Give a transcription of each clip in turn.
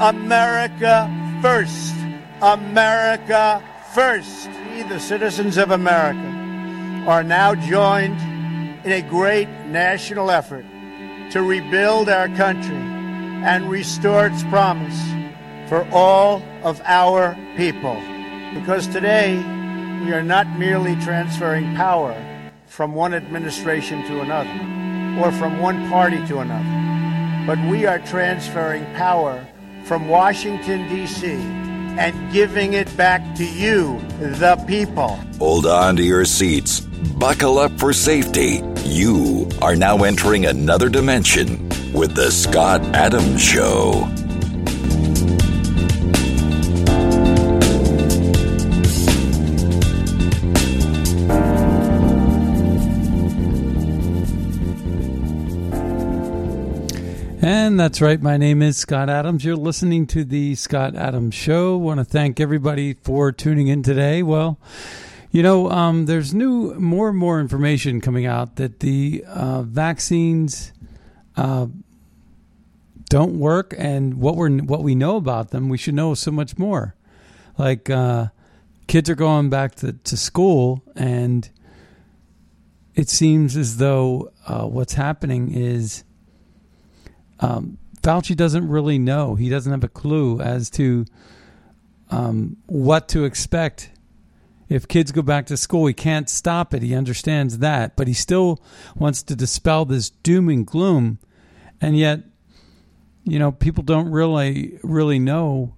America first. America first. The citizens of America, are now joined in a great national effort to rebuild our country and restore its promise for all of our people. Because today, we are not merely transferring power from one administration to another or from one party to another but we are transferring power from Washington, D.C., and giving it back to you, the people. Hold on to your seats. Buckle up for safety. You are now entering another dimension with The Scott Adams Show. And that's right. My name is Scott Adams. You're listening to the Scott Adams Show. Want to thank everybody for tuning in today. Well, you know, um, there's new, more and more information coming out that the uh, vaccines uh, don't work, and what we're what we know about them, we should know so much more. Like uh, kids are going back to, to school, and it seems as though uh, what's happening is um, Fauci doesn't really know. He doesn't have a clue as to um, what to expect if kids go back to school. He can't stop it. He understands that, but he still wants to dispel this doom and gloom, and yet, you know, people don't really really know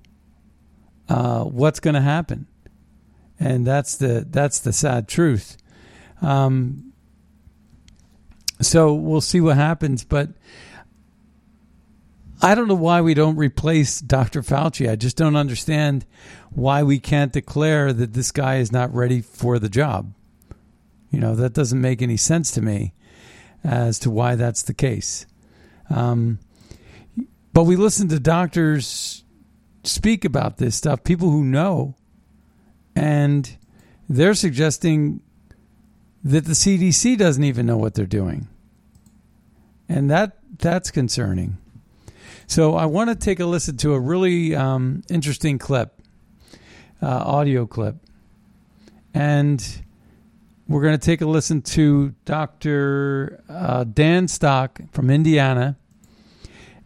uh, what's going to happen, and that's the that's the sad truth. Um, so we'll see what happens, but I don't know why we don't replace Dr. Fauci. I just don't understand why we can't declare that this guy is not ready for the job. You know, that doesn't make any sense to me as to why that's the case. Um, but we listen to doctors speak about this stuff, people who know, and they're suggesting that the CDC doesn't even know what they're doing. And that that's concerning. So I want to take a listen to a really um, interesting clip, uh, audio clip, and we're going to take a listen to Dr. Uh, Dan Stock from Indiana.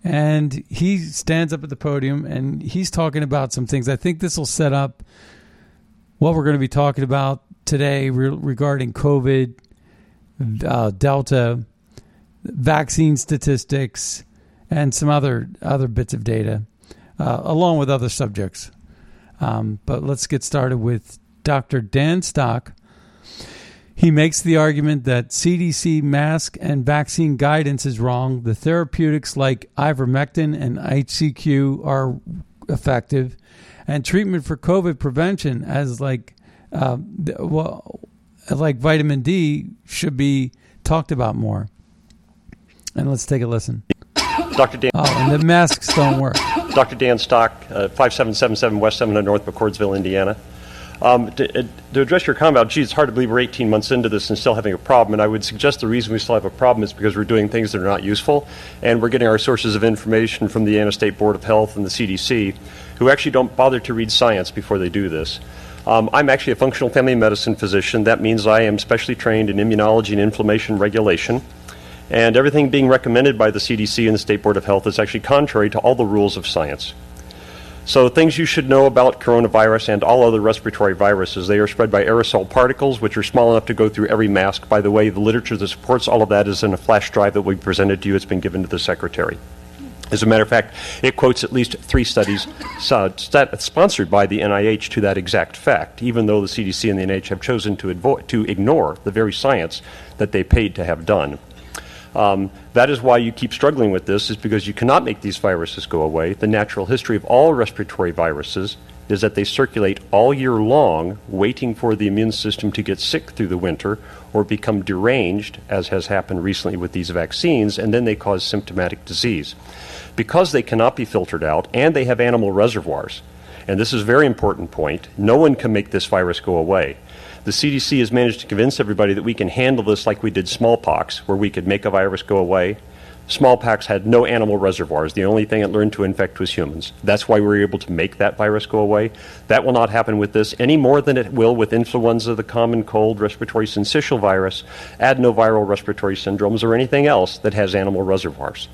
And he stands up at the podium and he's talking about some things. I think this will set up what we're going to be talking about today re- regarding COVID, uh, Delta, vaccine statistics, and some other other bits of data, uh, along with other subjects. Um, but let's get started with Dr. Dan Stock. He makes the argument that CDC mask and vaccine guidance is wrong. The therapeutics like ivermectin and HCQ are effective, and treatment for COVID prevention, as like uh, well, like vitamin D, should be talked about more. And let's take a listen. Dr. Dan. Oh, and the masks don't work. Dr. Dan Stock, uh, 5777 West 7 North McCordsville, Indiana. Um, to, uh, to, address your comment about, gee, it's hard to believe we're 18 months into this and still having a problem. And I would suggest the reason we still have a problem is because we're doing things that are not useful. And we're getting our sources of information from the Indiana State Board of Health and the CDC, who actually don't bother to read science before they do this. Um, I'm actually a functional family medicine physician. That means I am specially trained in immunology and inflammation regulation. And everything being recommended by the CDC and the State Board of Health is actually contrary to all the rules of science. So, things you should know about coronavirus and all other respiratory viruses they are spread by aerosol particles, which are small enough to go through every mask. By the way, the literature that supports all of that is in a flash drive that we presented to you. It's been given to the Secretary. As a matter of fact, it quotes at least three studies sponsored by the NIH to that exact fact, even though the CDC and the NIH have chosen to, to ignore the very science that they paid to have done. Um, that is why you keep struggling with this, is because you cannot make these viruses go away. The natural history of all respiratory viruses is that they circulate all year long, waiting for the immune system to get sick through the winter or become deranged, as has happened recently with these vaccines, and then they cause symptomatic disease. Because they cannot be filtered out and they have animal reservoirs, and this is a very important point, no one can make this virus go away. The CDC has managed to convince everybody that we can handle this like we did smallpox, where we could make a virus go away. Smallpox had no animal reservoirs. The only thing it learned to infect was humans. That's why we were able to make that virus go away. That will not happen with this any more than it will with influenza, the common cold, respiratory syncytial virus, adenoviral respiratory syndromes, or anything else that has animal reservoirs.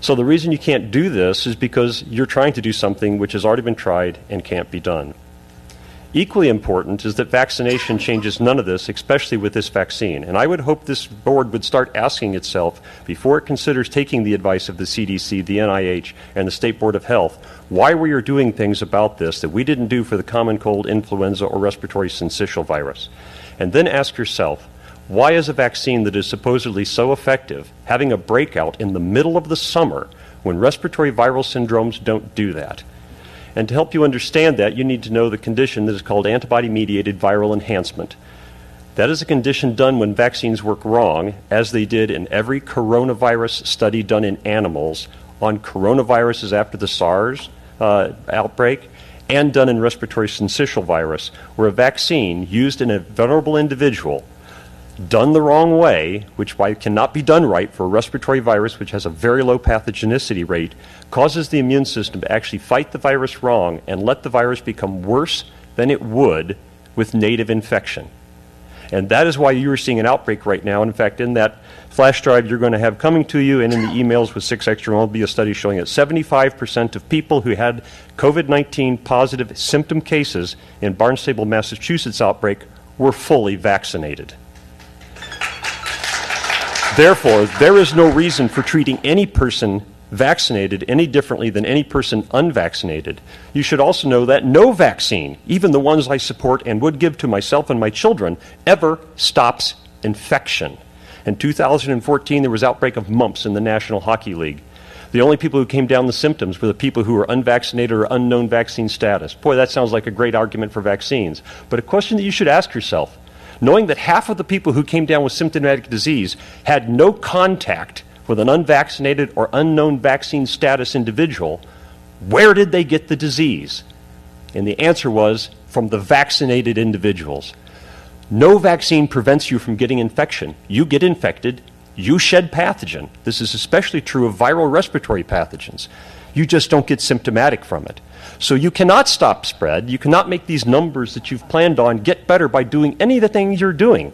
So the reason you can't do this is because you're trying to do something which has already been tried and can't be done. Equally important is that vaccination changes none of this, especially with this vaccine. And I would hope this board would start asking itself, before it considers taking the advice of the CDC, the NIH, and the State Board of Health, why we are doing things about this that we didn't do for the common cold, influenza, or respiratory syncytial virus. And then ask yourself, why is a vaccine that is supposedly so effective having a breakout in the middle of the summer when respiratory viral syndromes don't do that? And to help you understand that, you need to know the condition that is called antibody mediated viral enhancement. That is a condition done when vaccines work wrong, as they did in every coronavirus study done in animals on coronaviruses after the SARS uh, outbreak, and done in respiratory syncytial virus, where a vaccine used in a vulnerable individual done the wrong way, which cannot be done right for a respiratory virus which has a very low pathogenicity rate, causes the immune system to actually fight the virus wrong and let the virus become worse than it would with native infection. And that is why you are seeing an outbreak right now. In fact, in that flash drive you're going to have coming to you and in the emails with 6 extra will be a study showing that 75% of people who had COVID 19 positive symptom cases in Barnstable, Massachusetts outbreak were fully vaccinated. Therefore, there is no reason for treating any person vaccinated any differently than any person unvaccinated. You should also know that no vaccine, even the ones I support and would give to myself and my children, ever stops infection. In 2014, there was outbreak of mumps in the National Hockey League. The only people who came down the symptoms were the people who were unvaccinated or unknown vaccine status. Boy, that sounds like a great argument for vaccines. But a question that you should ask yourself knowing that half of the people who came down with symptomatic disease had no contact with an unvaccinated or unknown vaccine status individual, where did they get the disease? And the answer was from the vaccinated individuals. No vaccine prevents you from getting infection. You get infected, you shed pathogen. This is especially true of viral respiratory pathogens. You just don't get symptomatic from it. So you cannot stop spread. You cannot make these numbers that you've planned on get better by doing any of the things you're doing,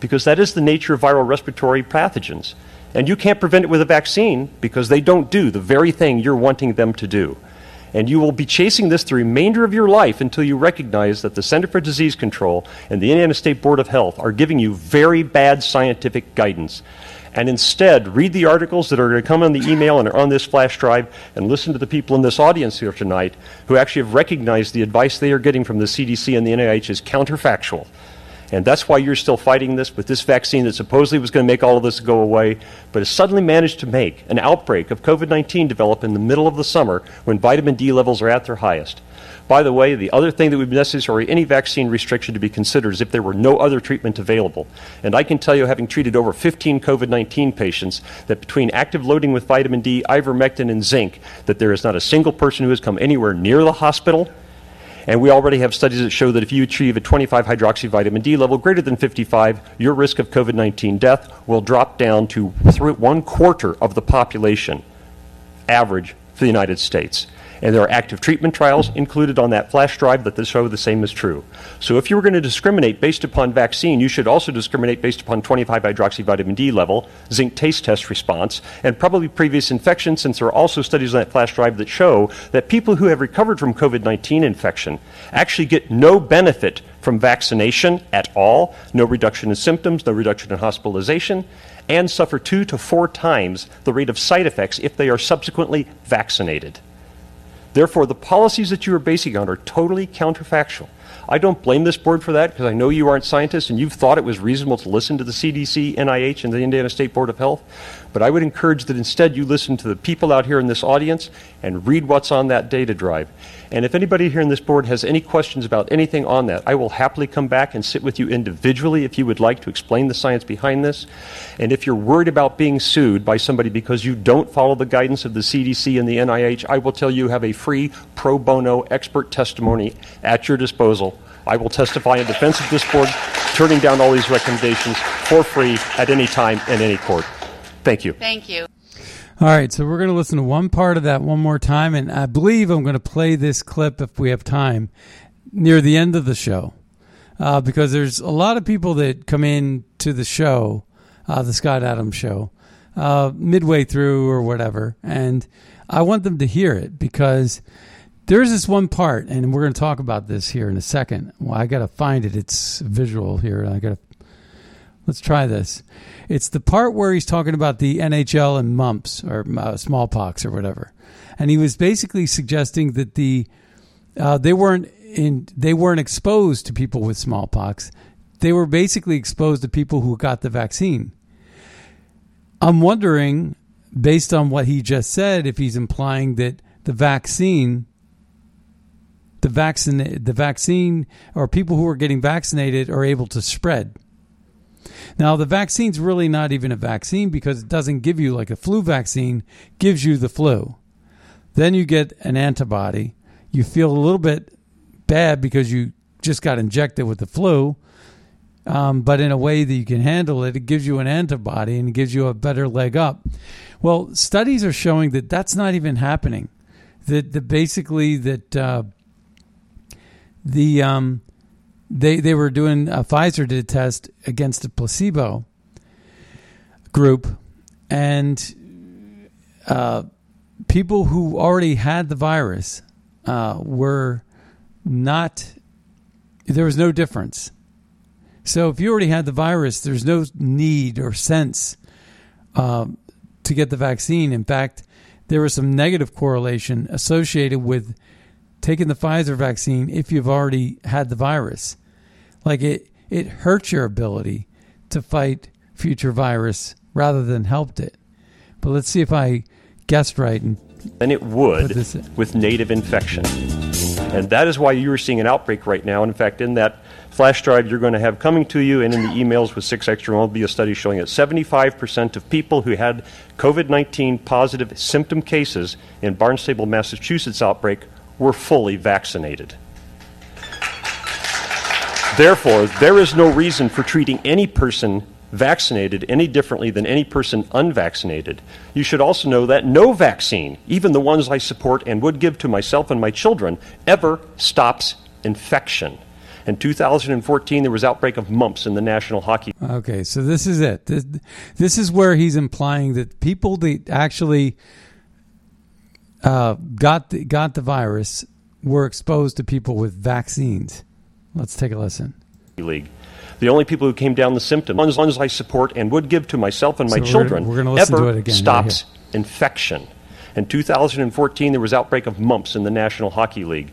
because that is the nature of viral respiratory pathogens. And you can't prevent it with a vaccine because they don't do the very thing you're wanting them to do. And you will be chasing this the remainder of your life until you recognize that the Center for Disease Control and the Indiana State Board of Health are giving you very bad scientific guidance and instead read the articles that are going to come on the email and are on this flash drive and listen to the people in this audience here tonight who actually have recognized the advice they are getting from the CDC and the NIH is counterfactual. And that's why you're still fighting this with this vaccine that supposedly was going to make all of this go away, but has suddenly managed to make an outbreak of COVID 19 develop in the middle of the summer when vitamin D levels are at their highest. By the way, the other thing that would be necessary, any vaccine restriction to be considered, is if there were no other treatment available. And I can tell you, having treated over 15 COVID 19 patients, that between active loading with vitamin D, ivermectin, and zinc, that there is not a single person who has come anywhere near the hospital. And we already have studies that show that if you achieve a 25 hydroxy vitamin D level greater than 55, your risk of COVID 19 death will drop down to one quarter of the population average for the United States. And there are active treatment trials included on that flash drive that show the same is true. So if you were going to discriminate based upon vaccine, you should also discriminate based upon 25 hydroxy vitamin D level, zinc taste test response, and probably previous infection, since there are also studies on that flash drive that show that people who have recovered from COVID 19 infection actually get no benefit from vaccination at all, no reduction in symptoms, no reduction in hospitalization, and suffer two to four times the rate of side effects if they are subsequently vaccinated. Therefore, the policies that you are basing on are totally counterfactual. I don't blame this board for that because I know you aren't scientists and you've thought it was reasonable to listen to the CDC, NIH, and the Indiana State Board of Health. But I would encourage that instead you listen to the people out here in this audience and read what's on that data drive. And if anybody here in this board has any questions about anything on that, I will happily come back and sit with you individually if you would like to explain the science behind this. And if you're worried about being sued by somebody because you don't follow the guidance of the CDC and the NIH, I will tell you have a free pro bono expert testimony at your disposal. I will testify in defense of this board, turning down all these recommendations for free at any time in any court. Thank you. Thank you. All right, so we're going to listen to one part of that one more time, and I believe I'm going to play this clip if we have time near the end of the show, uh, because there's a lot of people that come in to the show, uh, the Scott Adams show, uh, midway through or whatever, and I want them to hear it because there's this one part, and we're going to talk about this here in a second. Well, I got to find it; it's visual here, I got to. Let's try this. It's the part where he's talking about the NHL and mumps or uh, smallpox or whatever, and he was basically suggesting that the uh, they weren't in they weren't exposed to people with smallpox. They were basically exposed to people who got the vaccine. I'm wondering, based on what he just said, if he's implying that the vaccine, the vaccine, the vaccine, or people who are getting vaccinated are able to spread. Now, the vaccine's really not even a vaccine because it doesn't give you like a flu vaccine, gives you the flu. Then you get an antibody. You feel a little bit bad because you just got injected with the flu. Um, but in a way that you can handle it, it gives you an antibody and it gives you a better leg up. Well, studies are showing that that's not even happening. That, that basically that uh, the um, they they were doing a Pfizer did a test against a placebo group, and uh, people who already had the virus uh, were not. There was no difference. So if you already had the virus, there's no need or sense uh, to get the vaccine. In fact, there was some negative correlation associated with taking the Pfizer vaccine if you've already had the virus. Like it, it hurts your ability to fight future virus rather than helped it. But let's see if I guessed right. And than it would with native infection. And that is why you are seeing an outbreak right now. And in fact, in that flash drive you're going to have coming to you and in the emails with 6 extra will be a study showing that 75% of people who had COVID-19 positive symptom cases in Barnstable, Massachusetts outbreak were fully vaccinated. Therefore, there is no reason for treating any person vaccinated any differently than any person unvaccinated. You should also know that no vaccine, even the ones I support and would give to myself and my children, ever stops infection. In 2014, there was outbreak of mumps in the National Hockey. Okay, so this is it. This, this is where he's implying that people that actually uh, got the, got the virus were exposed to people with vaccines. Let's take a listen. League. The only people who came down the symptoms, ones, ones I support and would give to myself and my So we're- children, we're listen ever to it again stops here. infection. In 2014, there was outbreak of mumps in the National Hockey League.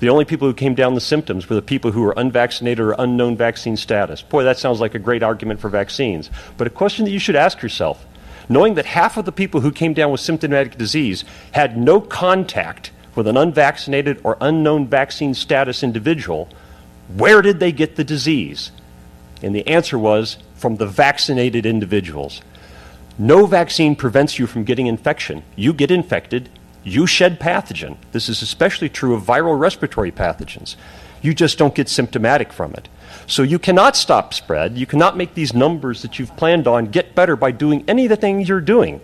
The only people who came down the symptoms were the people who were unvaccinated or unknown vaccine status. Boy, that sounds like a great argument for vaccines. But a question that you should ask yourself knowing that half of the people who came down with symptomatic disease had no contact with an unvaccinated or unknown vaccine status individual, where did they get the disease? And the answer was from the vaccinated individuals. No vaccine prevents you from getting infection. You get infected, you shed pathogen. This is especially true of viral respiratory pathogens. You just don't get symptomatic from it. So you cannot stop spread. You cannot make these numbers that you've planned on get better by doing any of the things you're doing,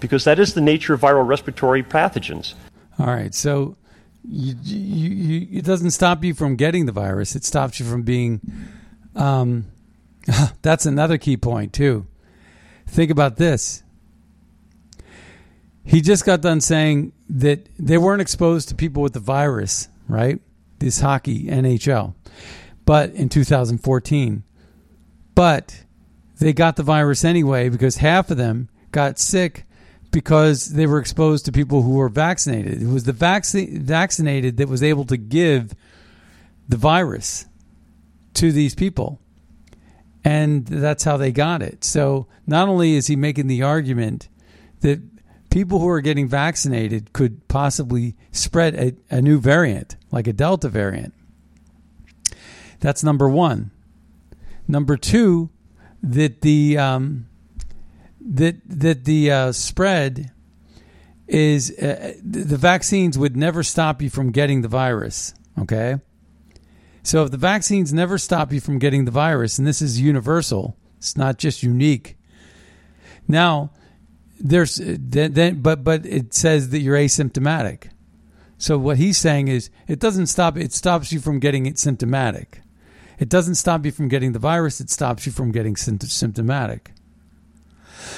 because that is the nature of viral respiratory pathogens. All right, so you, you, you, it doesn't stop you from getting the virus. It stops you from being. Um, that's another key point too. Think about this. He just got done saying that they weren't exposed to people with the virus, right? This hockey NHL, but in 2014, but they got the virus anyway because half of them got sick because they were exposed to people who were vaccinated. It was the vaccine vaccinated that was able to give the virus to these people. And that's how they got it. So not only is he making the argument that people who are getting vaccinated could possibly spread a, a new variant, like a Delta variant. That's number one. Number two, that the um, that that the uh, spread is uh, the vaccines would never stop you from getting the virus. Okay, so if the vaccines never stop you from getting the virus, and this is universal, it's not just unique. Now, there's then, but but it says that you're asymptomatic. So what he's saying is it doesn't stop. It stops you from getting it symptomatic. It doesn't stop you from getting the virus. It stops you from getting symptomatic.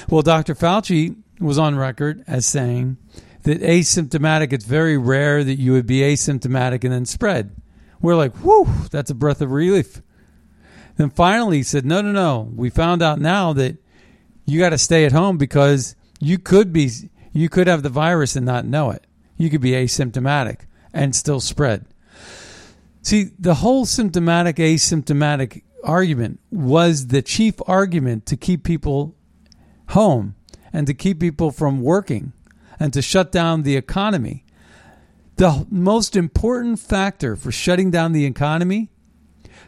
Well, Dr. Fauci was on record as saying that asymptomatic. It's very rare that you would be asymptomatic and then spread. We're like, whew, that's a breath of relief. Then finally he said, no, no, no. We found out now that you got to stay at home because you could be, you could have the virus and not know it. You could be asymptomatic and still spread. See, the whole symptomatic asymptomatic argument was the chief argument to keep people home and to keep people from working and to shut down the economy the most important factor for shutting down the economy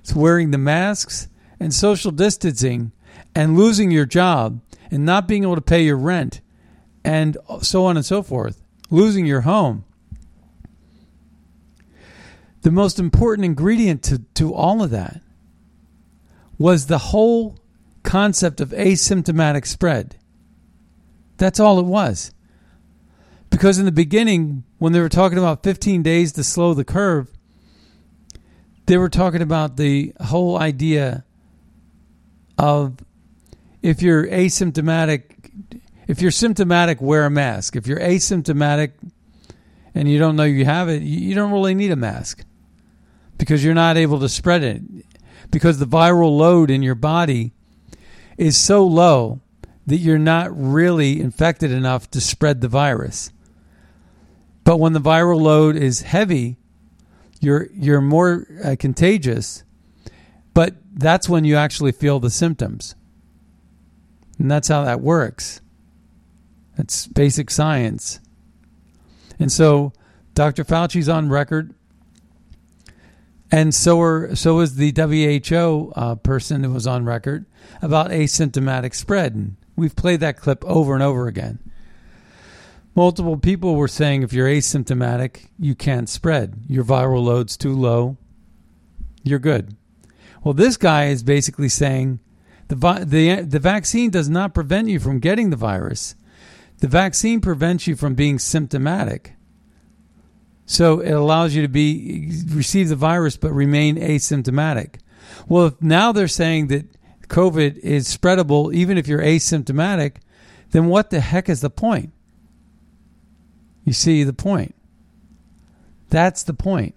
is wearing the masks and social distancing and losing your job and not being able to pay your rent and so on and so forth, losing your home. The most important ingredient to, to all of that was the whole concept of asymptomatic spread. That's all it was. Because in the beginning, when they were talking about 15 days to slow the curve, they were talking about the whole idea of if you're asymptomatic, if you're symptomatic, wear a mask. If you're asymptomatic and you don't know you have it, you don't really need a mask because you're not able to spread it. Because the viral load in your body is so low that you're not really infected enough to spread the virus. But when the viral load is heavy, you're you're more uh, contagious. But that's when you actually feel the symptoms. And that's how that works. That's basic science. And so Dr. Fauci's on record and so are so is the WHO uh, person who was on record about asymptomatic spread. And we've played that clip over and over again. Multiple people were saying if you're asymptomatic, you can't spread. Your viral load's too low. You're good. Well, this guy is basically saying the the the vaccine does not prevent you from getting the virus. The vaccine prevents you from being symptomatic. So it allows you to be receive the virus but remain asymptomatic. Well, if now they're saying that COVID is spreadable even if you're asymptomatic, then what the heck is the point? You see the point. That's the point.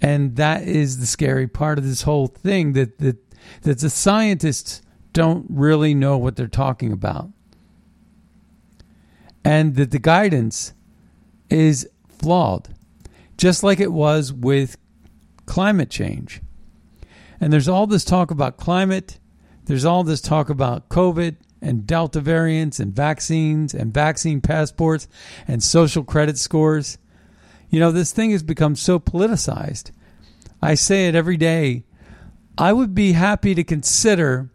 And that is the scary part of this whole thing that that that the scientists don't really know what they're talking about. And that the guidance is flawed, just like it was with climate change. And there's all this talk about climate, there's all this talk about COVID, and Delta variants and vaccines and vaccine passports and social credit scores. You know, this thing has become so politicized. I say it every day. I would be happy to consider,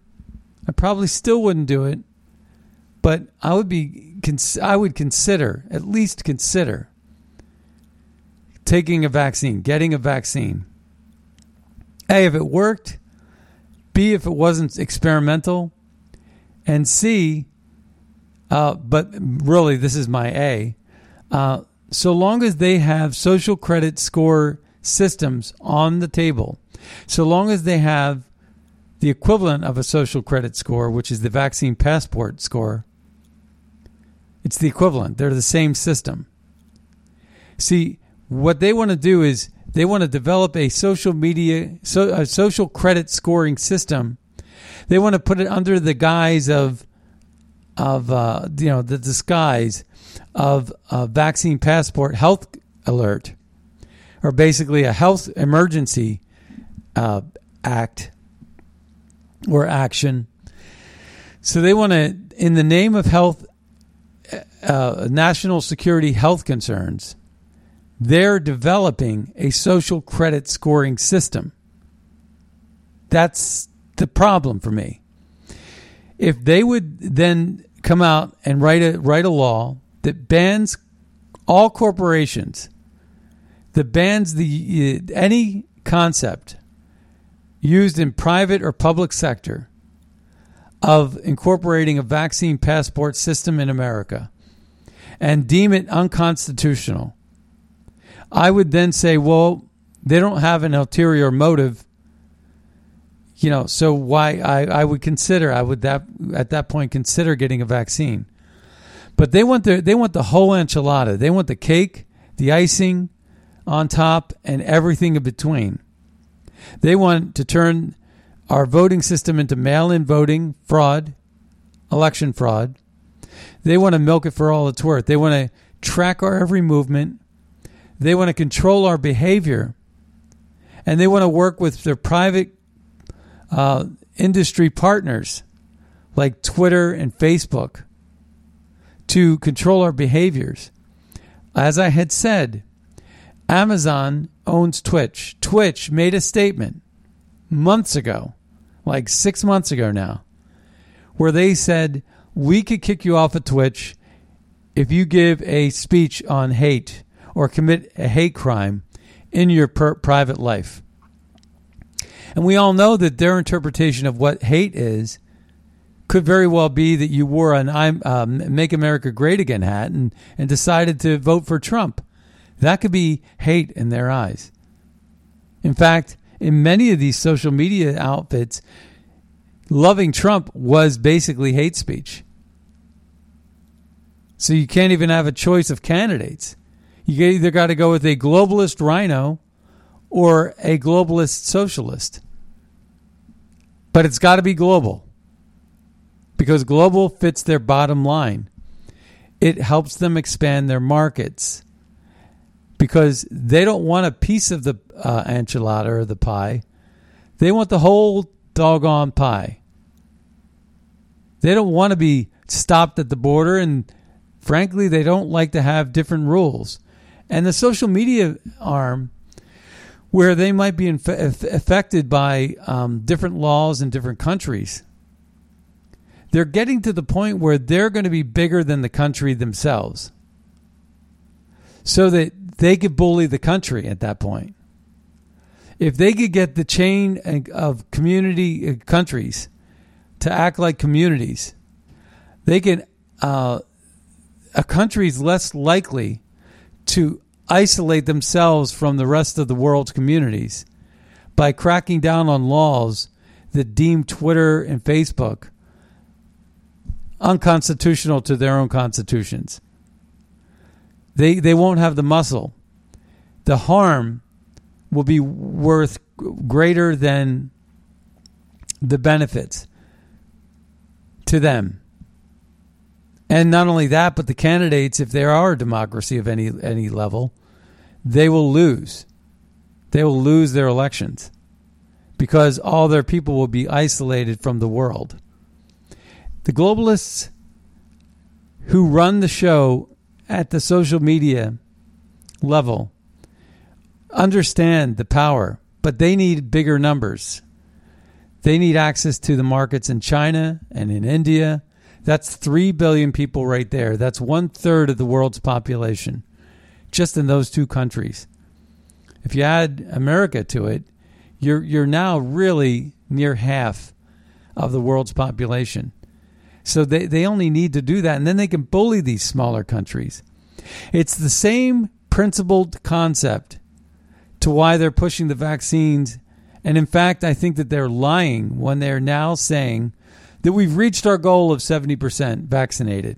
I probably still wouldn't do it, but I would be, I would consider, at least consider, taking a vaccine, getting a vaccine. A, if it worked. B, if it wasn't experimental and C, uh, but really, this is my A. Uh, so long as they have social credit score systems on the table, so long as they have the equivalent of a social credit score, which is the vaccine passport score, it's the equivalent. They're the same system. See, what they want to do is they want to develop a social media, so, a social credit scoring system they want to put it under the guise of of uh, you know the disguise of a vaccine passport health alert or basically a health emergency uh, act or action. So they want to, in the name of health, uh, national security health concerns, they're developing a social credit scoring system. That's the problem for me. If they would then come out and write a write a law that bans all corporations, that bans the uh, any concept used in private or public sector of incorporating a vaccine passport system in America and deem it unconstitutional, I would then say, well, they don't have an ulterior motive. You know, so why I, I would consider I would that at that point consider getting a vaccine. But they want the they want the whole enchilada. They want the cake, the icing on top, and everything in between. They want to turn our voting system into mail-in voting fraud, election fraud. They want to milk it for all it's worth. They want to track our every movement. They want to control our behavior. And they want to work with their private uh, industry partners like Twitter and Facebook to control our behaviors. As I had said, Amazon owns Twitch. Twitch made a statement months ago, like six months ago now, where they said, We could kick you off of Twitch if you give a speech on hate or commit a hate crime in your per- private life. And we all know that their interpretation of what hate is could very well be that you wore an um, "Make America Great Again" hat and, and decided to vote for Trump. That could be hate in their eyes. In fact, in many of these social media outfits, loving Trump was basically hate speech. So you can't even have a choice of candidates. You either got to go with a globalist rhino or a globalist socialist. But it's got to be global because global fits their bottom line. It helps them expand their markets because they don't want a piece of the uh, enchilada or the pie. They want the whole doggone pie. They don't want to be stopped at the border, and frankly, they don't like to have different rules. And the social media arm, where they might be inf- affected by um, different laws in different countries, they're getting to the point where they're going to be bigger than the country themselves. So that they could bully the country at that point. If they could get the chain of community uh, countries to act like communities, they can. Uh, a country is less likely to isolate themselves from the rest of the world's communities by cracking down on laws that deem Twitter and Facebook unconstitutional to their own constitutions. They they won't have the muscle. The harm will be worth greater than the benefits to them. And not only that, but the candidates, if there are a democracy of any any level, they will lose. They will lose their elections because all their people will be isolated from the world. The globalists who run the show at the social media level understand the power, but they need bigger numbers. They need access to the markets in China and in India. That's 3 billion people right there. That's one third of the world's population just in those two countries. If you add America to it, you're, you're now really near half of the world's population. So they, they only need to do that, and then they can bully these smaller countries. It's the same principled concept to why they're pushing the vaccines. And in fact, I think that they're lying when they're now saying that we've reached our goal of 70% vaccinated.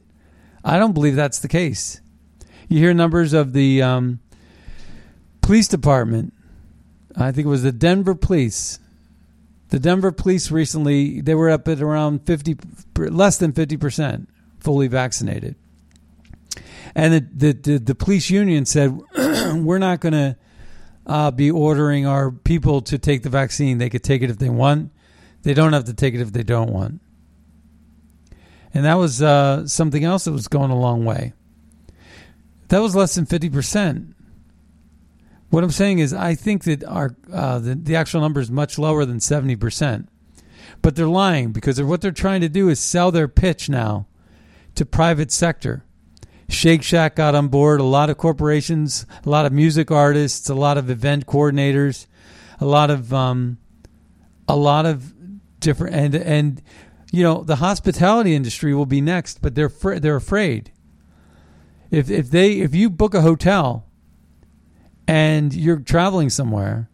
I don't believe that's the case. You hear numbers of the um, police department. I think it was the Denver police the Denver police recently they were up at around 50 less than 50% fully vaccinated. And the the, the, the police union said we're not going to uh, be ordering our people to take the vaccine. They could take it if they want. They don't have to take it if they don't want. And that was uh, something else that was going a long way. That was less than 50%. What I'm saying is, I think that our uh, the, the actual number is much lower than 70%. But they're lying because what they're trying to do is sell their pitch now to private sector. Shake Shack got on board, a lot of corporations, a lot of music artists, a lot of event coordinators, a lot of um, a lot of different and and you know the hospitality industry will be next, but they're fr- they're afraid. If if they if you book a hotel and you're traveling somewhere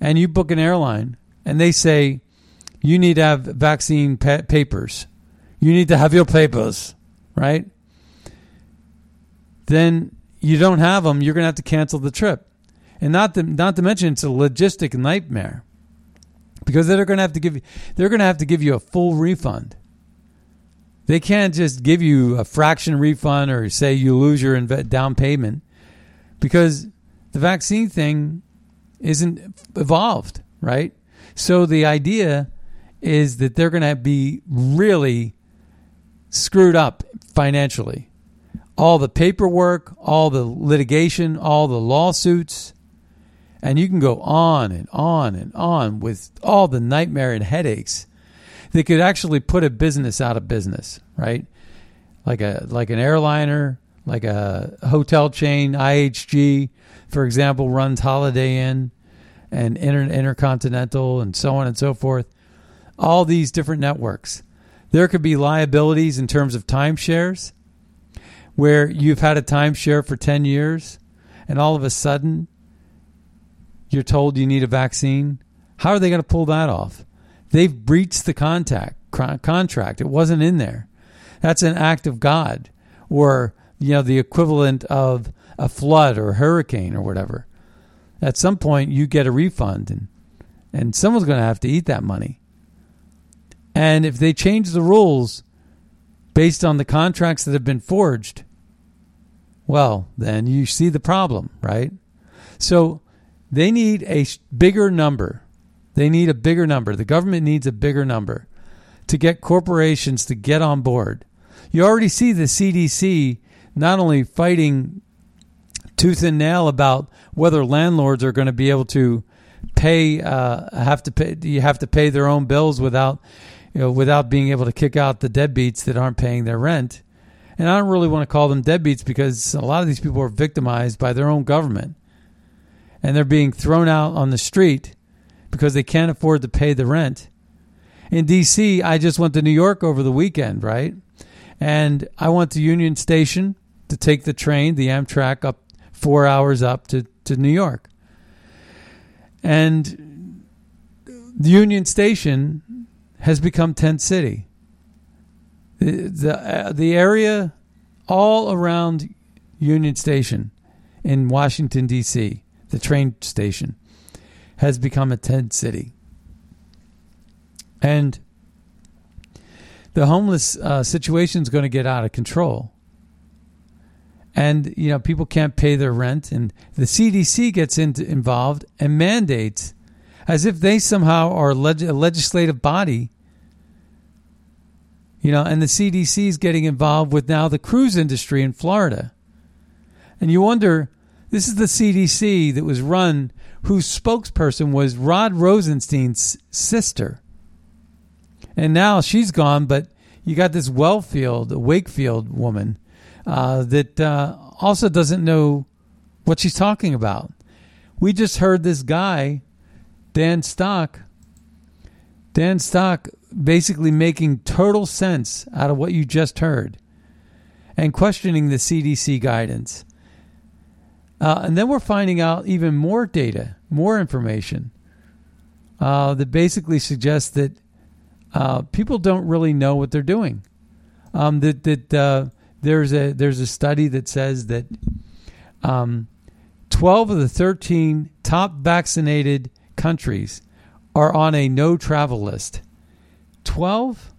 and you book an airline and they say you need to have vaccine pa- papers, you need to have your papers, right? Then you don't have them, you're going to have to cancel the trip. And not to, not to mention it's a logistic nightmare because they're going to have to give you they're going to have to give you a full refund. They can't just give you a fraction refund or say you lose your down payment because the vaccine thing isn't evolved, right? So the idea is that they're going to be really screwed up financially. All the paperwork, all the litigation, all the lawsuits, and you can go on and on and on with all the nightmare and headaches that could actually put a business out of business, right? Like a like an airliner, like a hotel chain, IHG, for example, runs Holiday Inn and Inter- Intercontinental and so on and so forth. All these different networks. There could be liabilities in terms of timeshares where you've had a timeshare for 10 years and all of a sudden you're told you need a vaccine. How are they going to pull that off? They've breached the contact contract. It wasn't in there. That's an act of God, or you know the equivalent of a flood or a hurricane or whatever. At some point, you get a refund, and and someone's going to have to eat that money. And if they change the rules based on the contracts that have been forged, well, then you see the problem, right? So they need a bigger number. They need a bigger number. The government needs a bigger number to get corporations to get on board. You already see the CDC not only fighting tooth and nail about whether landlords are going to be able to pay uh, have to pay you have to pay their own bills without you know without being able to kick out the deadbeats that aren't paying their rent. And I don't really want to call them deadbeats because a lot of these people are victimized by their own government and they're being thrown out on the street because they can't afford to pay the rent. In DC, I just went to New York over the weekend, right? And I went to Union Station to take the train, the Amtrak, up four hours up to, to New York. And the Union Station has become tent city. The, the, uh, the area all around Union Station in Washington, D.C the train station, has become a tent city. And the homeless uh, situation is going to get out of control. And, you know, people can't pay their rent, and the CDC gets into, involved and mandates as if they somehow are leg- a legislative body. You know, and the CDC is getting involved with now the cruise industry in Florida. And you wonder this is the CDC that was run, whose spokesperson was Rod Rosenstein's sister. And now she's gone, but you got this Wellfield, Wakefield woman uh, that uh, also doesn't know what she's talking about. We just heard this guy, Dan Stock, Dan Stock basically making total sense out of what you just heard and questioning the CDC guidance. Uh, and then we're finding out even more data, more information uh, that basically suggests that uh, people don't really know what they're doing. Um, that that uh, there's a there's a study that says that um, 12 of the 13 top vaccinated countries are on a no travel list. 12?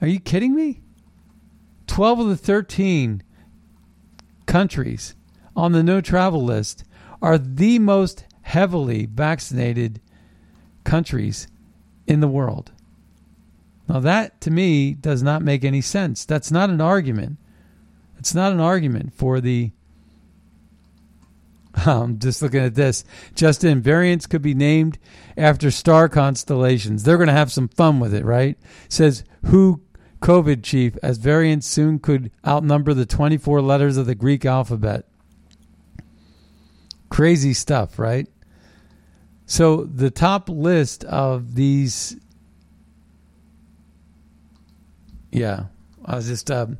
Are you kidding me? 12 of the 13 countries on the no travel list are the most heavily vaccinated countries in the world. Now, that to me does not make any sense. That's not an argument. It's not an argument for the. I'm just looking at this. Justin, variants could be named after star constellations. They're going to have some fun with it, right? Says WHO COVID chief, as variants soon could outnumber the 24 letters of the Greek alphabet. Crazy stuff, right? So the top list of these, yeah, I was just um,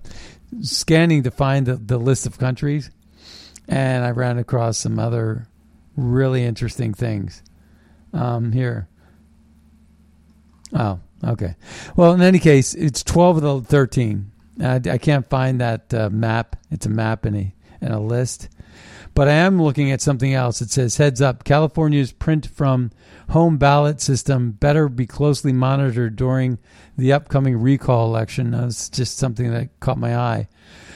scanning to find the, the list of countries, and I ran across some other really interesting things. Um, here. Oh, okay. Well, in any case, it's 12 of the 13. I, I can't find that uh, map. It's a map and a, and a list. But I am looking at something else. It says, heads up, California's print from home ballot system better be closely monitored during the upcoming recall election. That's just something that caught my eye.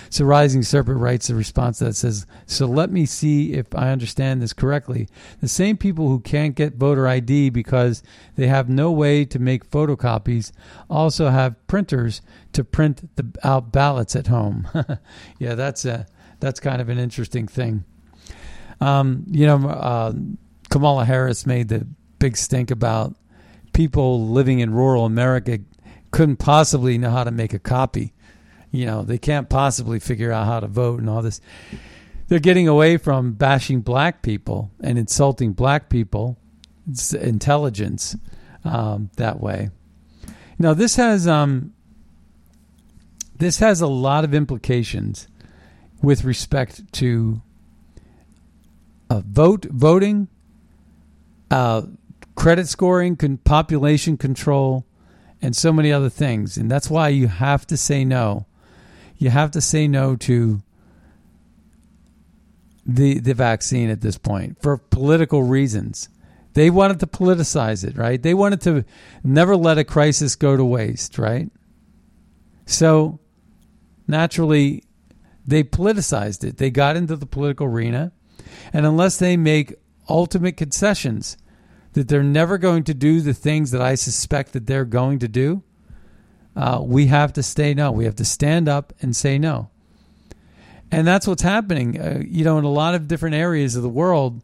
So Rising Serpent writes a response that says, So let me see if I understand this correctly. The same people who can't get voter ID because they have no way to make photocopies also have printers to print the, out ballots at home. yeah, that's a that's kind of an interesting thing. Um, you know, uh, Kamala Harris made the big stink about people living in rural America couldn't possibly know how to make a copy. You know, they can't possibly figure out how to vote and all this. They're getting away from bashing black people and insulting black people, intelligence um, that way. Now, this has um, this has a lot of implications with respect to uh, vote voting, uh, credit scoring, con- population control, and so many other things. And that's why you have to say no. You have to say no to the the vaccine at this point for political reasons. They wanted to politicize it, right? They wanted to never let a crisis go to waste, right? So naturally, they politicized it. They got into the political arena and unless they make ultimate concessions that they're never going to do the things that I suspect that they're going to do, uh, we have to stay no. We have to stand up and say no. And that's what's happening. Uh, you know, in a lot of different areas of the world,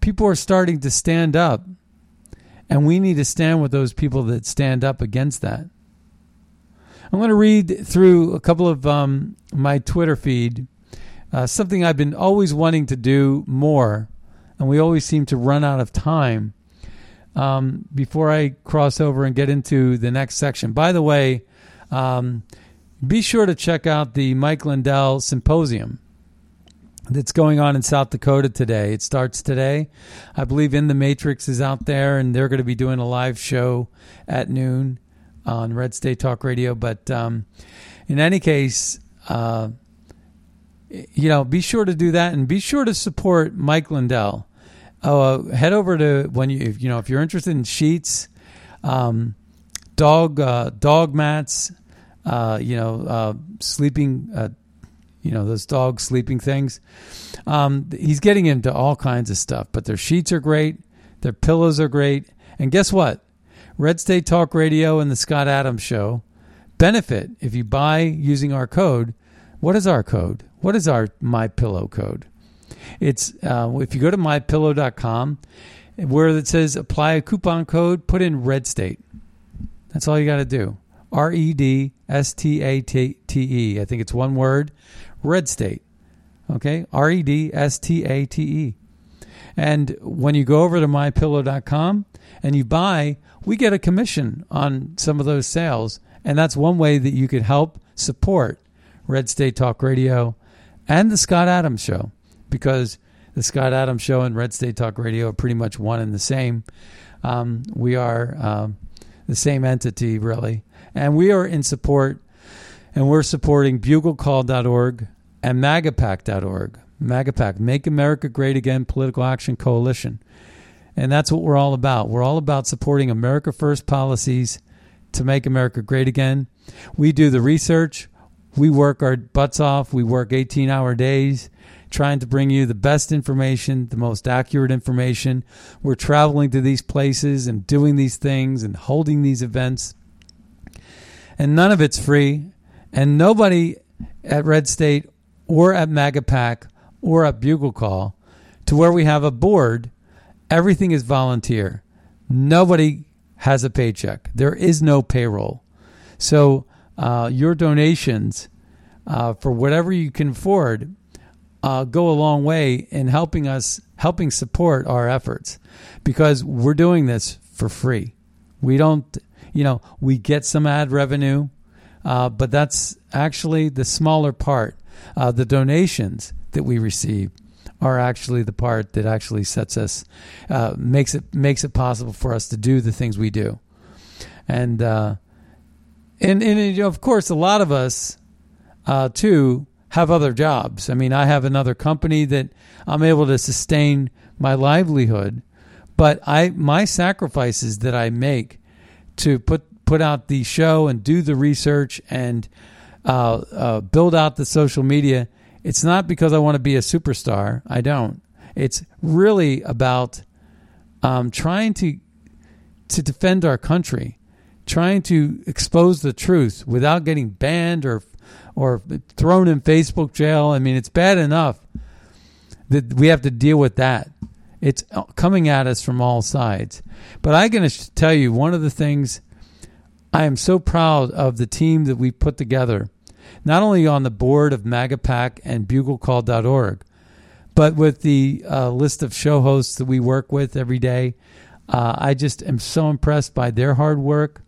people are starting to stand up. And we need to stand with those people that stand up against that. I'm going to read through a couple of um, my Twitter feed uh, something I've been always wanting to do more, and we always seem to run out of time. Um, before I cross over and get into the next section, by the way, um, be sure to check out the Mike Lindell Symposium that's going on in South Dakota today. It starts today. I believe In the Matrix is out there, and they're going to be doing a live show at noon on Red State Talk Radio. But um, in any case, uh, you know, be sure to do that and be sure to support Mike Lindell. Uh, head over to when you if, you know if you're interested in sheets, um, dog uh, dog mats, uh, you know, uh, sleeping, uh, you know, those dog sleeping things. Um, he's getting into all kinds of stuff, but their sheets are great, their pillows are great, and guess what? Red State Talk Radio and the Scott Adams Show benefit if you buy using our code. What is our code? What is our My Pillow code? It's uh, if you go to mypillow.com, where it says apply a coupon code, put in Red State. That's all you got to do. R E D S T A T E. I think it's one word. Red State. Okay? R E D S T A T E. And when you go over to mypillow.com and you buy, we get a commission on some of those sales. And that's one way that you could help support Red State Talk Radio and the Scott Adams Show because the Scott Adams Show and Red State Talk Radio are pretty much one and the same. Um, we are um, the same entity, really. And we are in support, and we're supporting buglecall.org and magapack.org. Magapack, Make America Great Again Political Action Coalition. And that's what we're all about. We're all about supporting America First policies to make America great again. We do the research, we work our butts off. We work 18 hour days trying to bring you the best information, the most accurate information. We're traveling to these places and doing these things and holding these events. And none of it's free. And nobody at Red State or at MAGAPAC or at Bugle Call, to where we have a board, everything is volunteer. Nobody has a paycheck. There is no payroll. So uh, your donations uh, for whatever you can afford uh, go a long way in helping us, helping support our efforts, because we're doing this for free. We don't, you know, we get some ad revenue, uh, but that's actually the smaller part. Uh, the donations that we receive are actually the part that actually sets us, uh, makes it makes it possible for us to do the things we do, and uh, and and of course a lot of us uh, too have other jobs. I mean, I have another company that I'm able to sustain my livelihood, but I my sacrifices that I make to put put out the show and do the research and uh, uh, build out the social media. It's not because I want to be a superstar. I don't. It's really about um, trying to to defend our country, trying to expose the truth without getting banned or or thrown in Facebook jail. I mean, it's bad enough that we have to deal with that. It's coming at us from all sides. But going to tell you one of the things I am so proud of the team that we put together, not only on the board of MAGAPAC and BugleCall.org, but with the uh, list of show hosts that we work with every day. Uh, I just am so impressed by their hard work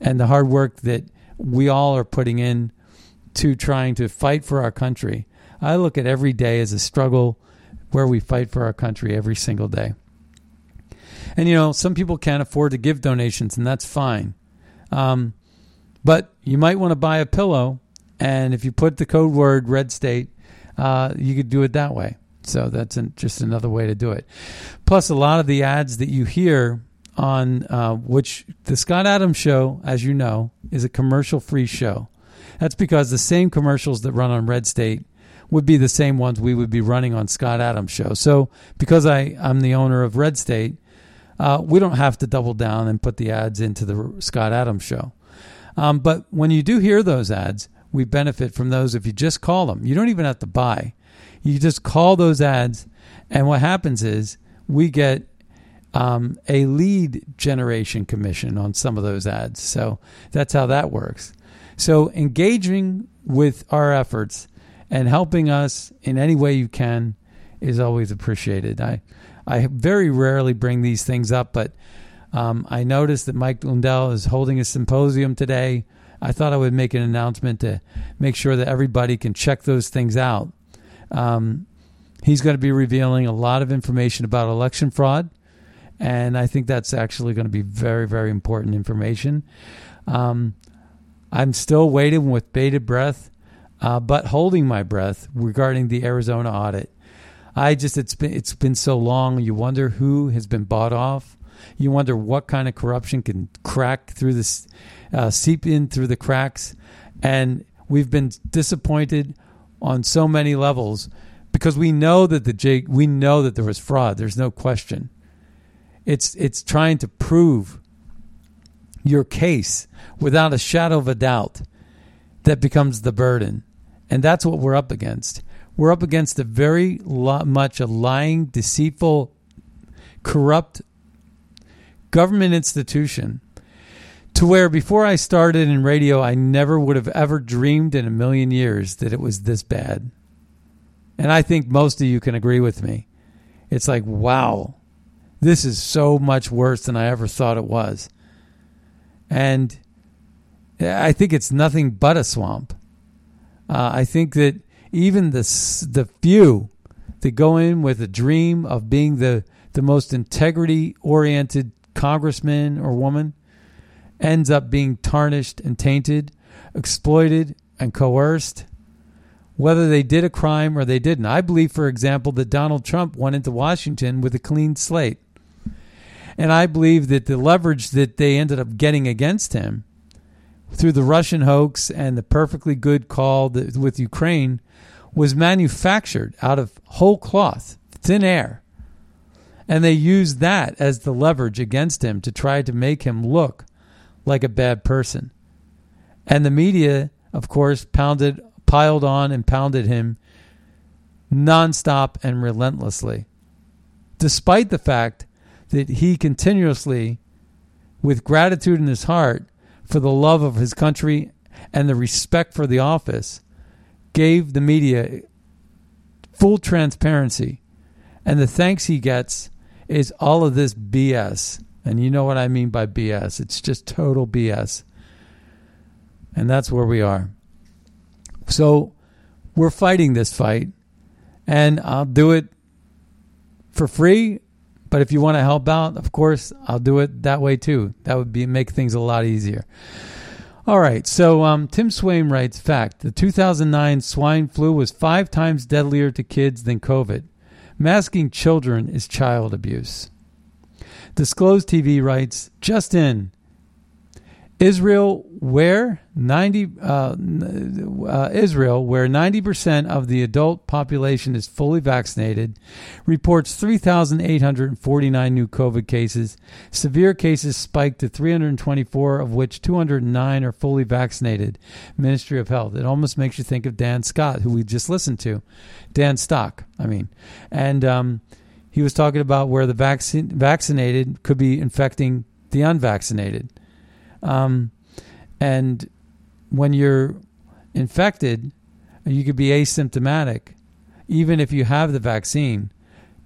and the hard work that we all are putting in to trying to fight for our country. I look at every day as a struggle where we fight for our country every single day. And you know, some people can't afford to give donations, and that's fine. Um, but you might want to buy a pillow, and if you put the code word Red State, uh, you could do it that way. So that's an, just another way to do it. Plus, a lot of the ads that you hear on uh, which the Scott Adams Show, as you know, is a commercial-free show. That's because the same commercials that run on Red State would be the same ones we would be running on Scott Adams show. So because I I'm the owner of Red State, uh, we don't have to double down and put the ads into the Scott Adams show. Um, but when you do hear those ads, we benefit from those if you just call them. You don't even have to buy. You just call those ads, and what happens is we get um, a lead generation commission on some of those ads. So that's how that works. So engaging with our efforts and helping us in any way you can is always appreciated. I I very rarely bring these things up, but um, I noticed that Mike Lindell is holding a symposium today. I thought I would make an announcement to make sure that everybody can check those things out. Um, he's going to be revealing a lot of information about election fraud, and I think that's actually going to be very, very important information. Um, I'm still waiting with bated breath, uh, but holding my breath regarding the Arizona audit. I just it's been it's been so long. You wonder who has been bought off. You wonder what kind of corruption can crack through this, uh, seep in through the cracks, and we've been disappointed on so many levels because we know that the J, we know that there was fraud. There's no question. It's it's trying to prove your case without a shadow of a doubt that becomes the burden. And that's what we're up against. We're up against a very lo- much a lying, deceitful, corrupt government institution to where before I started in radio, I never would have ever dreamed in a million years that it was this bad. And I think most of you can agree with me. It's like, wow, this is so much worse than I ever thought it was and I think it's nothing but a swamp. Uh, I think that even the the few that go in with a dream of being the the most integrity oriented congressman or woman ends up being tarnished and tainted, exploited and coerced, whether they did a crime or they didn't. I believe, for example, that Donald Trump went into Washington with a clean slate. And I believe that the leverage that they ended up getting against him through the Russian hoax and the perfectly good call with Ukraine was manufactured out of whole cloth, thin air. And they used that as the leverage against him to try to make him look like a bad person. And the media, of course, pounded, piled on and pounded him nonstop and relentlessly, despite the fact that he continuously, with gratitude in his heart for the love of his country and the respect for the office, gave the media full transparency. And the thanks he gets is all of this BS. And you know what I mean by BS. It's just total BS. And that's where we are. So we're fighting this fight. And I'll do it for free. But if you want to help out, of course, I'll do it that way too. That would be make things a lot easier. All right. So um, Tim Swain writes: Fact: The 2009 swine flu was five times deadlier to kids than COVID. Masking children is child abuse. Disclosed TV writes: Just in. Israel, where 90 uh, uh, Israel, where 90 percent of the adult population is fully vaccinated, reports 3,849 new COVID cases. Severe cases spiked to 324, of which 209 are fully vaccinated. Ministry of Health. It almost makes you think of Dan Scott, who we just listened to, Dan Stock. I mean, and um, he was talking about where the vaccine vaccinated could be infecting the unvaccinated. Um, and when you're infected, you could be asymptomatic, even if you have the vaccine,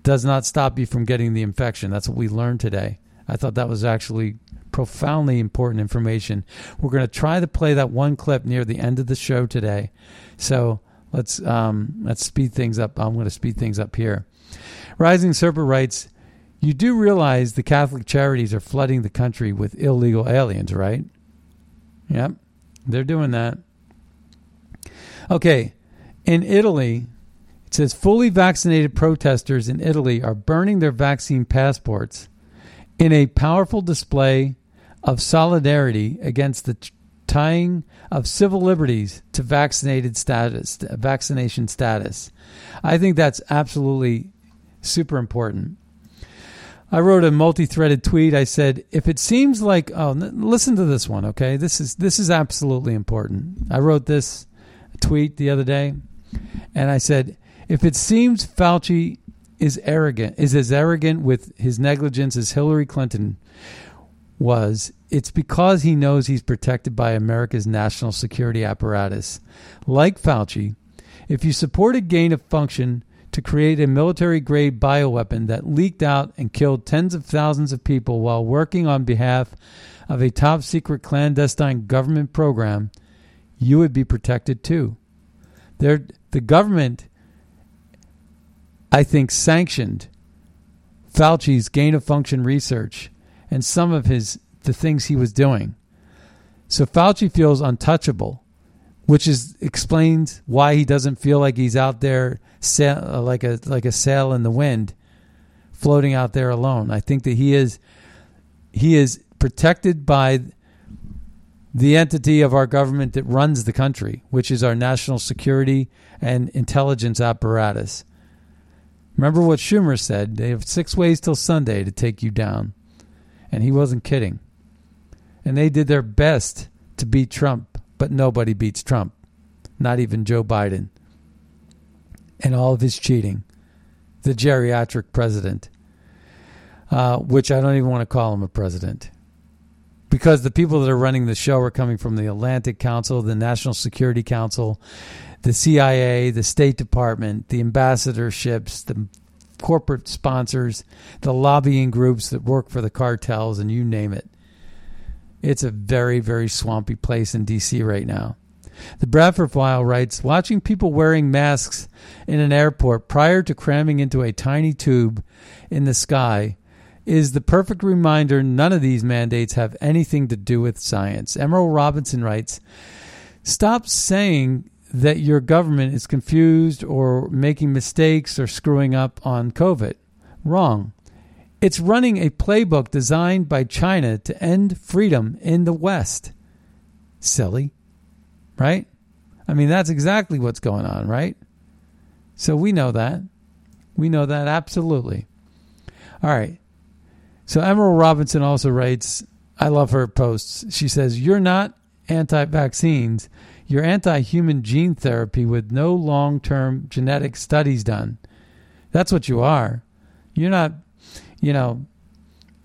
does not stop you from getting the infection. That's what we learned today. I thought that was actually profoundly important information. We're going to try to play that one clip near the end of the show today. So let's um, let's speed things up. I'm going to speed things up here. Rising Serpent writes, "You do realize the Catholic charities are flooding the country with illegal aliens, right?" Yep, they're doing that. Okay, in Italy, it says fully vaccinated protesters in Italy are burning their vaccine passports in a powerful display of solidarity against the tying of civil liberties to vaccinated status, vaccination status. I think that's absolutely super important. I wrote a multi-threaded tweet. I said, "If it seems like oh, listen to this one, okay? This is this is absolutely important." I wrote this tweet the other day, and I said, "If it seems Fauci is arrogant, is as arrogant with his negligence as Hillary Clinton was, it's because he knows he's protected by America's national security apparatus. Like Fauci, if you support a gain of function." To create a military grade bioweapon that leaked out and killed tens of thousands of people while working on behalf of a top secret clandestine government program, you would be protected too. There, the government, I think, sanctioned Fauci's gain of function research and some of his the things he was doing. So Fauci feels untouchable, which is explains why he doesn't feel like he's out there sail, uh, like a like a sail in the wind, floating out there alone. I think that he is he is protected by the entity of our government that runs the country, which is our national security and intelligence apparatus. Remember what Schumer said? They have six ways till Sunday to take you down. And he wasn't kidding. And they did their best to beat Trump, but nobody beats Trump, not even Joe Biden and all of his cheating, the geriatric president, uh, which I don't even want to call him a president. Because the people that are running the show are coming from the Atlantic Council, the National Security Council, the CIA, the State Department, the ambassadorships, the corporate sponsors, the lobbying groups that work for the cartels, and you name it. It's a very, very swampy place in D.C. right now. The Bradford File writes Watching people wearing masks in an airport prior to cramming into a tiny tube in the sky is the perfect reminder none of these mandates have anything to do with science. Emerald Robinson writes Stop saying that your government is confused or making mistakes or screwing up on COVID. Wrong. It's running a playbook designed by China to end freedom in the West. Silly right? I mean, that's exactly what's going on, right? So we know that. We know that absolutely. All right. So Emerald Robinson also writes, I love her posts. She says, You're not anti vaccines, you're anti human gene therapy with no long term genetic studies done. That's what you are. You're not, you know,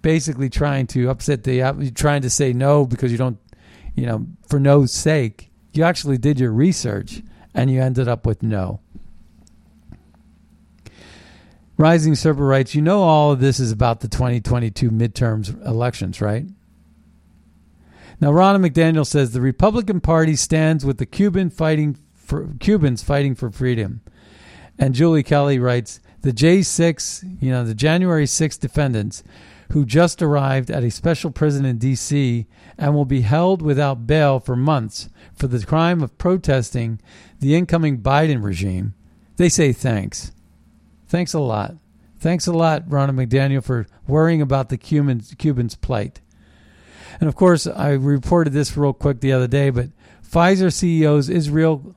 basically trying to upset the, uh, trying to say no because you don't, you know, for no sake. You actually did your research and you ended up with no. Rising Serpent writes, You know, all of this is about the 2022 midterms elections, right? Now, Ronna McDaniel says the Republican Party stands with the Cuban fighting for, Cubans fighting for freedom. And Julie Kelly writes, The J6, you know, the January 6 defendants who just arrived at a special prison in D.C. and will be held without bail for months for the crime of protesting the incoming Biden regime, they say thanks. Thanks a lot. Thanks a lot, Ronna McDaniel, for worrying about the Cubans, Cubans' plight. And of course, I reported this real quick the other day, but Pfizer CEO's Israel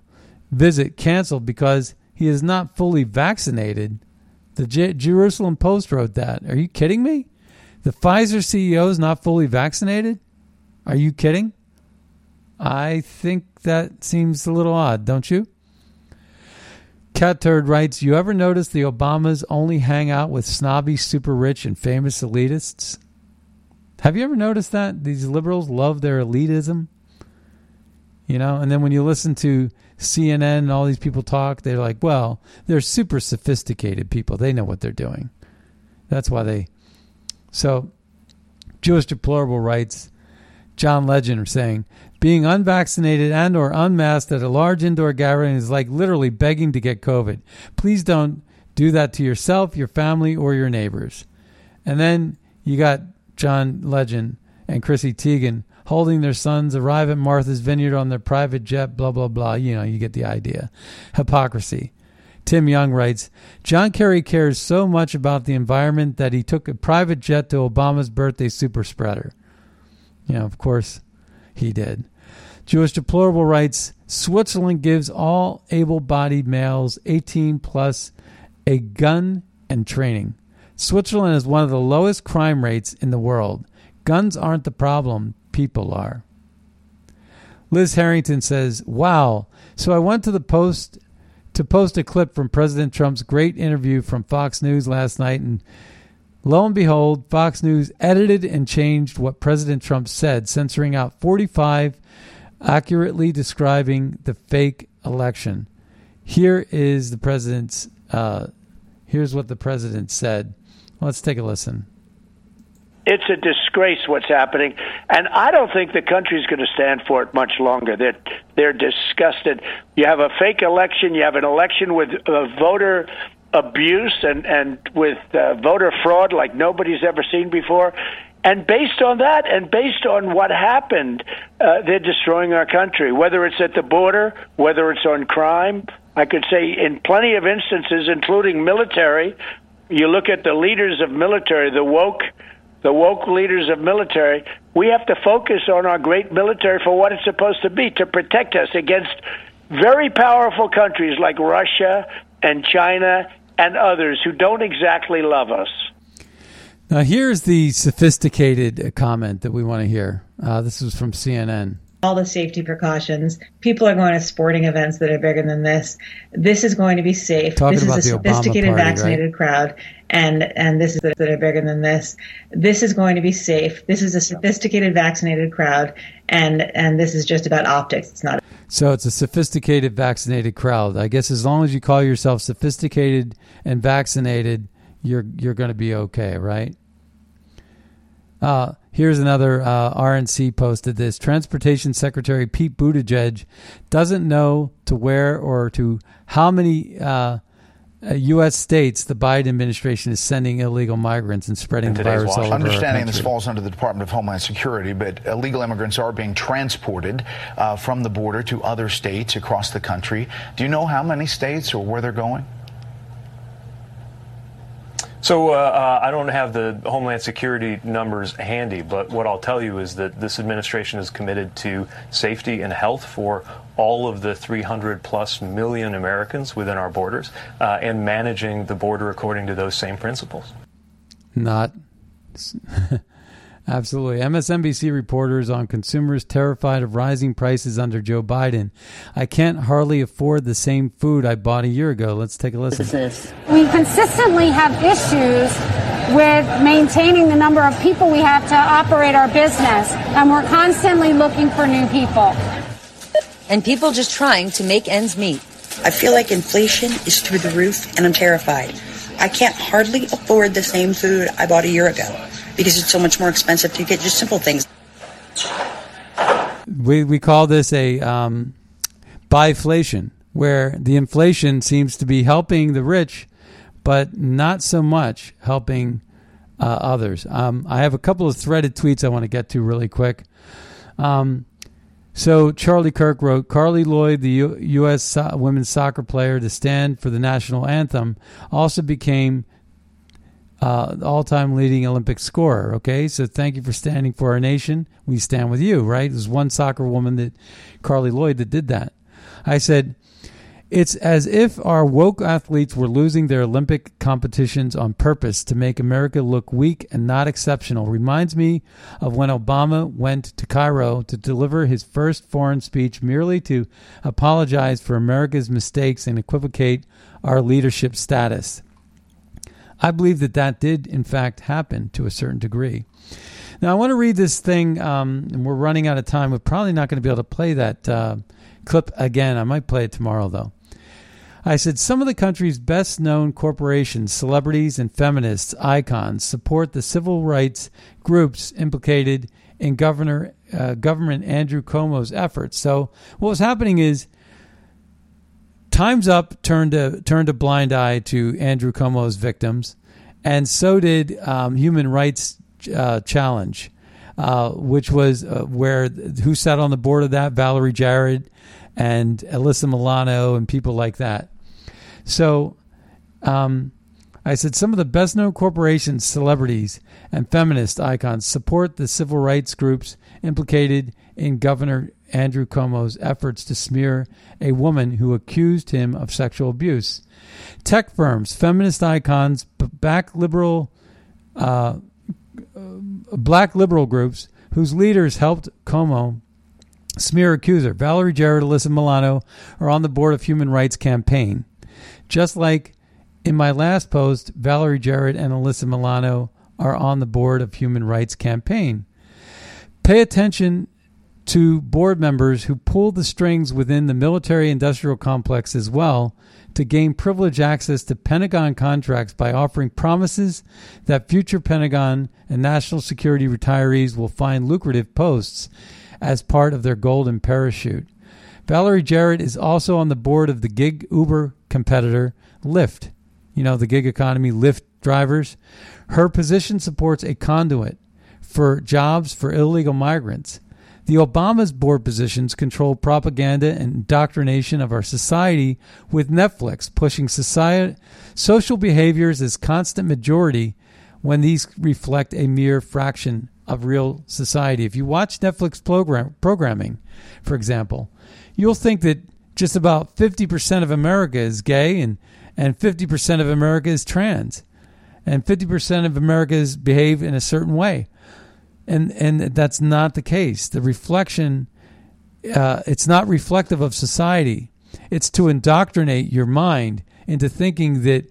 visit canceled because he is not fully vaccinated. The J- Jerusalem Post wrote that. Are you kidding me? The Pfizer CEO is not fully vaccinated? Are you kidding? I think that seems a little odd, don't you? Cat Turd writes, You ever notice the Obamas only hang out with snobby, super rich, and famous elitists? Have you ever noticed that? These liberals love their elitism. You know, and then when you listen to CNN and all these people talk, they're like, well, they're super sophisticated people. They know what they're doing. That's why they. So, Jewish Deplorable writes, John Legend saying, being unvaccinated and or unmasked at a large indoor gathering is like literally begging to get COVID. Please don't do that to yourself, your family, or your neighbors. And then you got John Legend and Chrissy Teigen holding their sons arrive at Martha's Vineyard on their private jet, blah, blah, blah. You know, you get the idea. Hypocrisy. Tim Young writes John Kerry cares so much about the environment that he took a private jet to Obama's birthday super spreader. You know, of course, he did. Jewish Deplorable writes Switzerland gives all able bodied males 18 plus a gun and training. Switzerland has one of the lowest crime rates in the world. Guns aren't the problem, people are. Liz Harrington says, Wow. So I went to the post to post a clip from President Trump's great interview from Fox News last night and Lo and behold, Fox News edited and changed what President Trump said, censoring out 45 accurately describing the fake election. Here is the president's. Uh, here's what the president said. Let's take a listen. It's a disgrace what's happening, and I don't think the country's going to stand for it much longer. They're they're disgusted. You have a fake election. You have an election with uh, voter abuse and and with uh, voter fraud like nobody's ever seen before. And based on that, and based on what happened, uh, they're destroying our country. Whether it's at the border, whether it's on crime, I could say in plenty of instances, including military. You look at the leaders of military, the woke, the woke leaders of military. We have to focus on our great military for what it's supposed to be to protect us against very powerful countries like Russia and China and others who don't exactly love us. Now, here's the sophisticated comment that we want to hear. Uh, this is from CNN. All the safety precautions. People are going to sporting events that are bigger than this. This is going to be safe. Talking this is a sophisticated, party, vaccinated right? crowd, and and this is that are bigger than this. This is going to be safe. This is a sophisticated, vaccinated crowd, and and this is just about optics. It's not So it's a sophisticated, vaccinated crowd. I guess as long as you call yourself sophisticated and vaccinated, you're you're going to be okay, right? Uh, here's another uh, RNC posted this. Transportation Secretary Pete Buttigieg doesn't know to where or to how many uh, uh, U.S. states the Biden administration is sending illegal migrants and spreading the virus all over Understanding this falls under the Department of Homeland Security, but illegal immigrants are being transported uh, from the border to other states across the country. Do you know how many states or where they're going? So uh, uh, I don't have the Homeland Security numbers handy, but what I'll tell you is that this administration is committed to safety and health for all of the 300 plus million Americans within our borders uh, and managing the border according to those same principles. Not. Absolutely. MSNBC reporters on consumers terrified of rising prices under Joe Biden. I can't hardly afford the same food I bought a year ago. Let's take a listen. We consistently have issues with maintaining the number of people we have to operate our business, and we're constantly looking for new people. And people just trying to make ends meet. I feel like inflation is through the roof, and I'm terrified. I can't hardly afford the same food I bought a year ago because it's so much more expensive to get just simple things. We we call this a um, biflation, where the inflation seems to be helping the rich, but not so much helping uh, others. Um, I have a couple of threaded tweets I want to get to really quick. Um, so Charlie Kirk wrote, Carli Lloyd, the U- U.S. So- women's soccer player to stand for the national anthem, also became uh, all-time leading Olympic scorer. Okay, so thank you for standing for our nation. We stand with you, right? There's one soccer woman that Carli Lloyd that did that. I said, it's as if our woke athletes were losing their Olympic competitions on purpose to make America look weak and not exceptional. Reminds me of when Obama went to Cairo to deliver his first foreign speech merely to apologize for America's mistakes and equivocate our leadership status. I believe that that did, in fact, happen to a certain degree. Now, I want to read this thing, um, and we're running out of time. We're probably not going to be able to play that uh, clip again. I might play it tomorrow, though. I said some of the country's best known corporations, celebrities, and feminists icons support the civil rights groups implicated in Governor uh, Government Andrew Cuomo's efforts. So what was happening is Time's Up turned a turned a blind eye to Andrew Cuomo's victims, and so did um, Human Rights uh, Challenge, uh, which was uh, where who sat on the board of that Valerie Jarrett and Alyssa Milano and people like that. So, um, I said some of the best known corporations, celebrities, and feminist icons support the civil rights groups implicated in Governor Andrew Cuomo's efforts to smear a woman who accused him of sexual abuse. Tech firms, feminist icons, black liberal, uh, black liberal groups whose leaders helped Cuomo smear accuser. Valerie Jarrett, Alyssa Milano are on the board of Human Rights Campaign. Just like in my last post, Valerie Jarrett and Alyssa Milano are on the board of Human Rights Campaign. Pay attention to board members who pull the strings within the military industrial complex as well to gain privileged access to Pentagon contracts by offering promises that future Pentagon and national security retirees will find lucrative posts as part of their golden parachute. Valerie Jarrett is also on the board of the gig Uber competitor Lyft. You know, the gig economy Lyft drivers. Her position supports a conduit for jobs for illegal migrants. The Obama's board positions control propaganda and indoctrination of our society, with Netflix pushing society, social behaviors as constant majority when these reflect a mere fraction of real society. If you watch Netflix program, programming, for example, you'll think that just about 50% of America is gay and, and 50% of America is trans and 50% of Americans behave in a certain way and and that's not the case. The reflection, uh, it's not reflective of society. It's to indoctrinate your mind into thinking that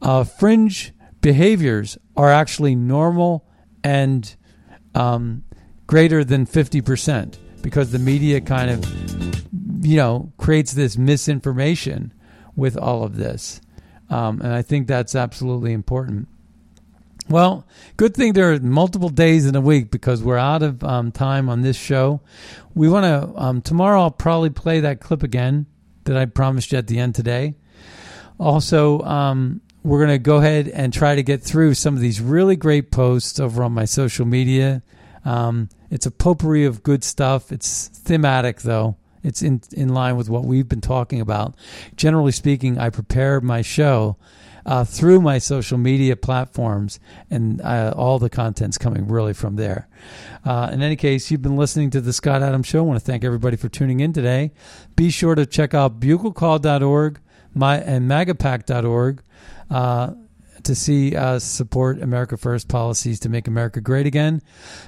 uh, fringe behaviors are actually normal and um, greater than fifty percent, because the media kind of, you know, creates this misinformation with all of this, um, and I think that's absolutely important. Well, good thing there are multiple days in a week because we're out of um, time on this show. We want to, um, tomorrow I'll probably play that clip again that I promised you at the end today. Also, um, we're going to go ahead and try to get through some of these really great posts over on my social media. Um, it's a potpourri of good stuff. It's thematic, though. It's in, in line with what we've been talking about. Generally speaking, I prepare my show uh, through my social media platforms, and uh, all the content's coming really from there. Uh, in any case, you've been listening to the Scott Adams Show. I want to thank everybody for tuning in today. Be sure to check out buglecall.org my, and magapack.org. Uh, to see us support America First policies to make America great again.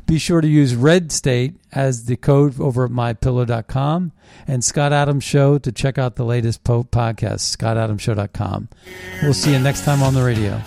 Be sure to use Red State as the code over at mypillow.com and Scott Adams Show to check out the latest po- podcast, scottadamshow.com. We'll see you next time on the radio.